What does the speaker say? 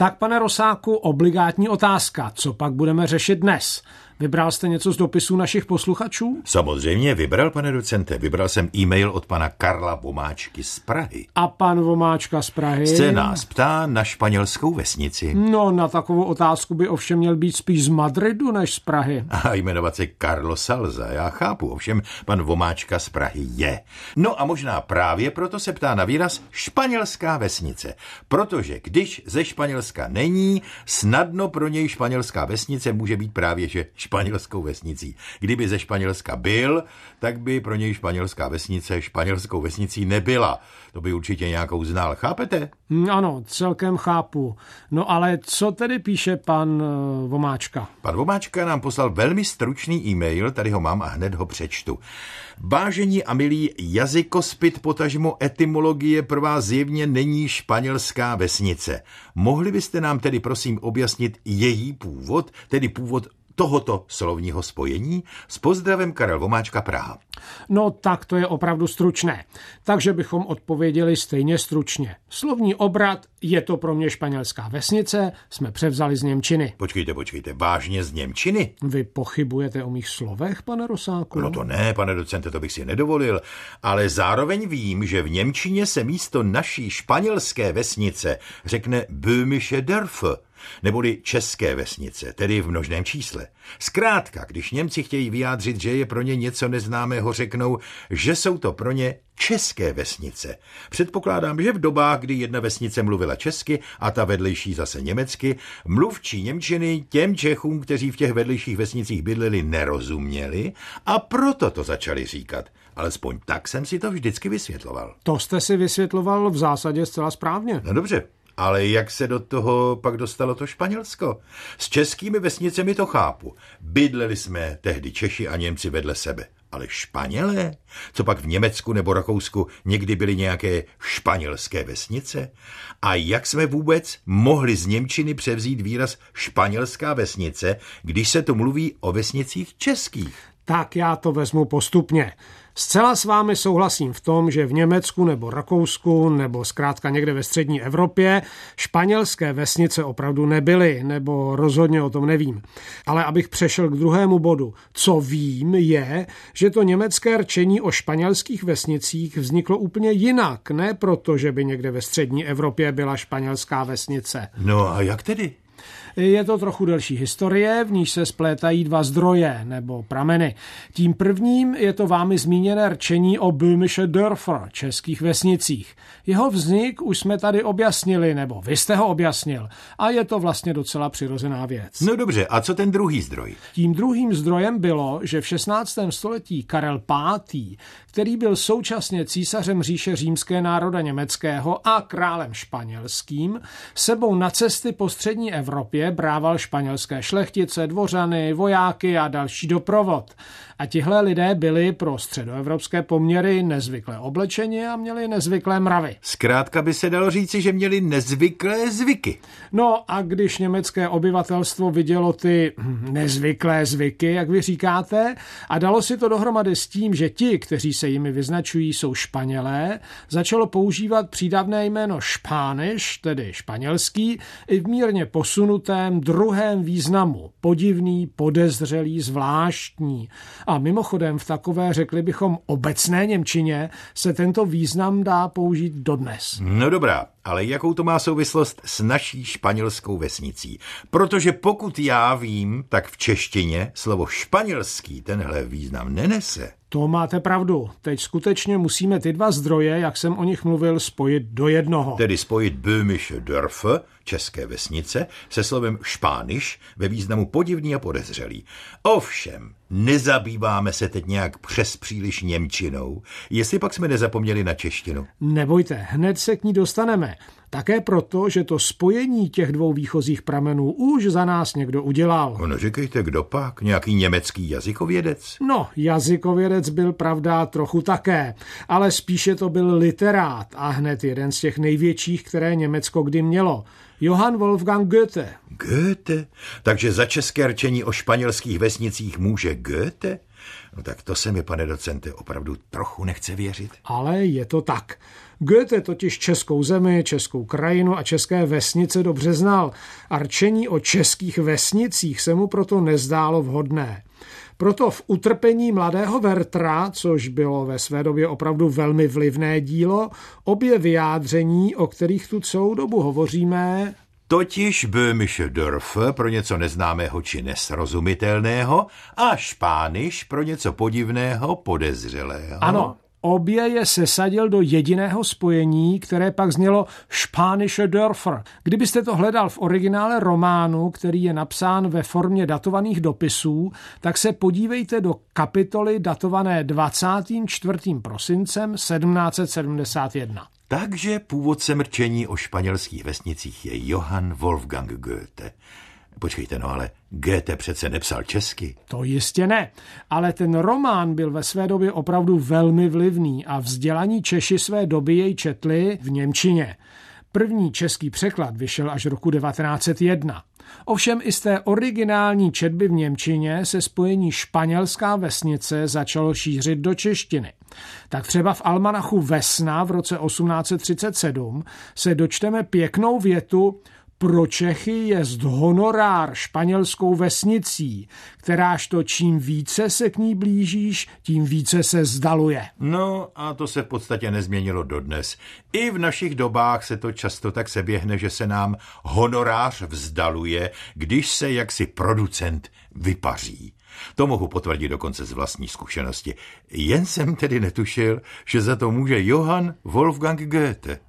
Tak, pane Rosáku, obligátní otázka. Co pak budeme řešit dnes? Vybral jste něco z dopisů našich posluchačů? Samozřejmě vybral, pane docente. Vybral jsem e-mail od pana Karla Vomáčky z Prahy. A pan Vomáčka z Prahy? Se nás ptá na španělskou vesnici. No, na takovou otázku by ovšem měl být spíš z Madridu než z Prahy. A jmenovat se Carlos Salza, já chápu, ovšem pan Vomáčka z Prahy je. No a možná právě proto se ptá na výraz španělská vesnice. Protože když ze Španělska není, snadno pro něj španělská vesnice může být právě, že španělskou vesnicí. Kdyby ze Španělska byl, tak by pro něj španělská vesnice španělskou vesnicí nebyla. To by určitě nějakou znal, chápete? Hm, ano, celkem chápu. No ale co tedy píše pan uh, Vomáčka? Pan Vomáčka nám poslal velmi stručný e-mail, tady ho mám a hned ho přečtu. Vážení a milí, jazykospit potažmo etymologie pro vás zjevně není španělská vesnice. Mohli byste nám tedy prosím objasnit její původ, tedy původ tohoto slovního spojení s pozdravem Karel Vomáčka Praha. No tak to je opravdu stručné. Takže bychom odpověděli stejně stručně. Slovní obrat je to pro mě španělská vesnice, jsme převzali z Němčiny. Počkejte, počkejte, vážně z Němčiny? Vy pochybujete o mých slovech, pane Rosáku? No to ne, pane docente, to bych si nedovolil, ale zároveň vím, že v Němčině se místo naší španělské vesnice řekne Böhmische Dörfer, neboli české vesnice, tedy v množném čísle. Zkrátka, když Němci chtějí vyjádřit, že je pro ně něco neznámého, řeknou, že jsou to pro ně české vesnice. Předpokládám, že v dobách, kdy jedna vesnice mluvila česky a ta vedlejší zase německy, mluvčí Němčiny těm Čechům, kteří v těch vedlejších vesnicích bydleli, nerozuměli a proto to začali říkat. Alespoň tak jsem si to vždycky vysvětloval. To jste si vysvětloval v zásadě zcela správně. No dobře, ale jak se do toho pak dostalo to Španělsko? S českými vesnicemi to chápu. Bydleli jsme tehdy Češi a Němci vedle sebe. Ale Španělé? Co pak v Německu nebo Rakousku někdy byly nějaké španělské vesnice? A jak jsme vůbec mohli z Němčiny převzít výraz španělská vesnice, když se tu mluví o vesnicích českých? Tak já to vezmu postupně. Zcela s vámi souhlasím v tom, že v Německu nebo Rakousku nebo zkrátka někde ve střední Evropě španělské vesnice opravdu nebyly, nebo rozhodně o tom nevím. Ale abych přešel k druhému bodu. Co vím je, že to německé rčení o španělských vesnicích vzniklo úplně jinak, ne proto, že by někde ve střední Evropě byla španělská vesnice. No a jak tedy? Je to trochu delší historie, v níž se splétají dva zdroje nebo prameny. Tím prvním je to vámi zmíněné rčení o Böhmische Dörfer, českých vesnicích. Jeho vznik už jsme tady objasnili, nebo vy jste ho objasnil, a je to vlastně docela přirozená věc. No dobře, a co ten druhý zdroj? Tím druhým zdrojem bylo, že v 16. století Karel V., který byl současně císařem říše římské národa německého a králem španělským, sebou na cesty po střední Evropě brával španělské šlechtice, dvořany, vojáky a další doprovod. A tihle lidé byli pro středoevropské poměry nezvyklé oblečení a měli nezvyklé mravy. Zkrátka by se dalo říci, že měli nezvyklé zvyky. No a když německé obyvatelstvo vidělo ty nezvyklé zvyky, jak vy říkáte, a dalo si to dohromady s tím, že ti, kteří se jimi vyznačují, jsou Španělé, začalo používat přídavné jméno Špániš, tedy španělský, i v mírně posunutém druhém významu. Podivný, podezřelý, zvláštní. A mimochodem v takové, řekli bychom, obecné Němčině se tento význam dá použít dodnes. No dobrá, ale jakou to má souvislost s naší španělskou vesnicí? Protože pokud já vím, tak v češtině slovo španělský tenhle význam nenese. To máte pravdu. Teď skutečně musíme ty dva zdroje, jak jsem o nich mluvil, spojit do jednoho. Tedy spojit Böhmische Dörfer, české vesnice, se slovem špániš ve významu podivný a podezřelý. Ovšem, nezabýváme se teď nějak přes příliš Němčinou, jestli pak jsme nezapomněli na češtinu. Nebojte, hned se k ní dostaneme. Také proto, že to spojení těch dvou výchozích pramenů už za nás někdo udělal. No říkejte, kdo pak? Nějaký německý jazykovědec? No, jazykovědec byl pravda trochu také, ale spíše to byl literát a hned jeden z těch největších, které Německo kdy mělo. Johann Wolfgang Goethe. Goethe? Takže za české rčení o španělských vesnicích může Goethe? No tak to se mi, pane docente, opravdu trochu nechce věřit. Ale je to tak. Goethe totiž českou zemi, českou krajinu a české vesnice dobře znal a rčení o českých vesnicích se mu proto nezdálo vhodné. Proto v utrpení mladého Vertra, což bylo ve své době opravdu velmi vlivné dílo, obě vyjádření, o kterých tu celou dobu hovoříme, Totiž Böhmische Dörf pro něco neznámého či nesrozumitelného a Špániš pro něco podivného, podezřelého. Ano, Obě je sesadil do jediného spojení, které pak znělo Spanische Dörfer. Kdybyste to hledal v originále románu, který je napsán ve formě datovaných dopisů, tak se podívejte do kapitoly datované 24. prosincem 1771. Takže původcem rčení o španělských vesnicích je Johann Wolfgang Goethe. Počkejte, no ale Goethe přece nepsal česky. To jistě ne, ale ten román byl ve své době opravdu velmi vlivný a vzdělaní Češi své doby jej četli v Němčině. První český překlad vyšel až roku 1901. Ovšem i z té originální četby v Němčině se spojení španělská vesnice začalo šířit do češtiny. Tak třeba v Almanachu Vesna v roce 1837 se dočteme pěknou větu pro Čechy je honorár španělskou vesnicí, kteráž to čím více se k ní blížíš, tím více se zdaluje. No a to se v podstatě nezměnilo dodnes. I v našich dobách se to často tak seběhne, že se nám honorář vzdaluje, když se jaksi producent vypaří. To mohu potvrdit dokonce z vlastní zkušenosti. Jen jsem tedy netušil, že za to může Johann Wolfgang Goethe.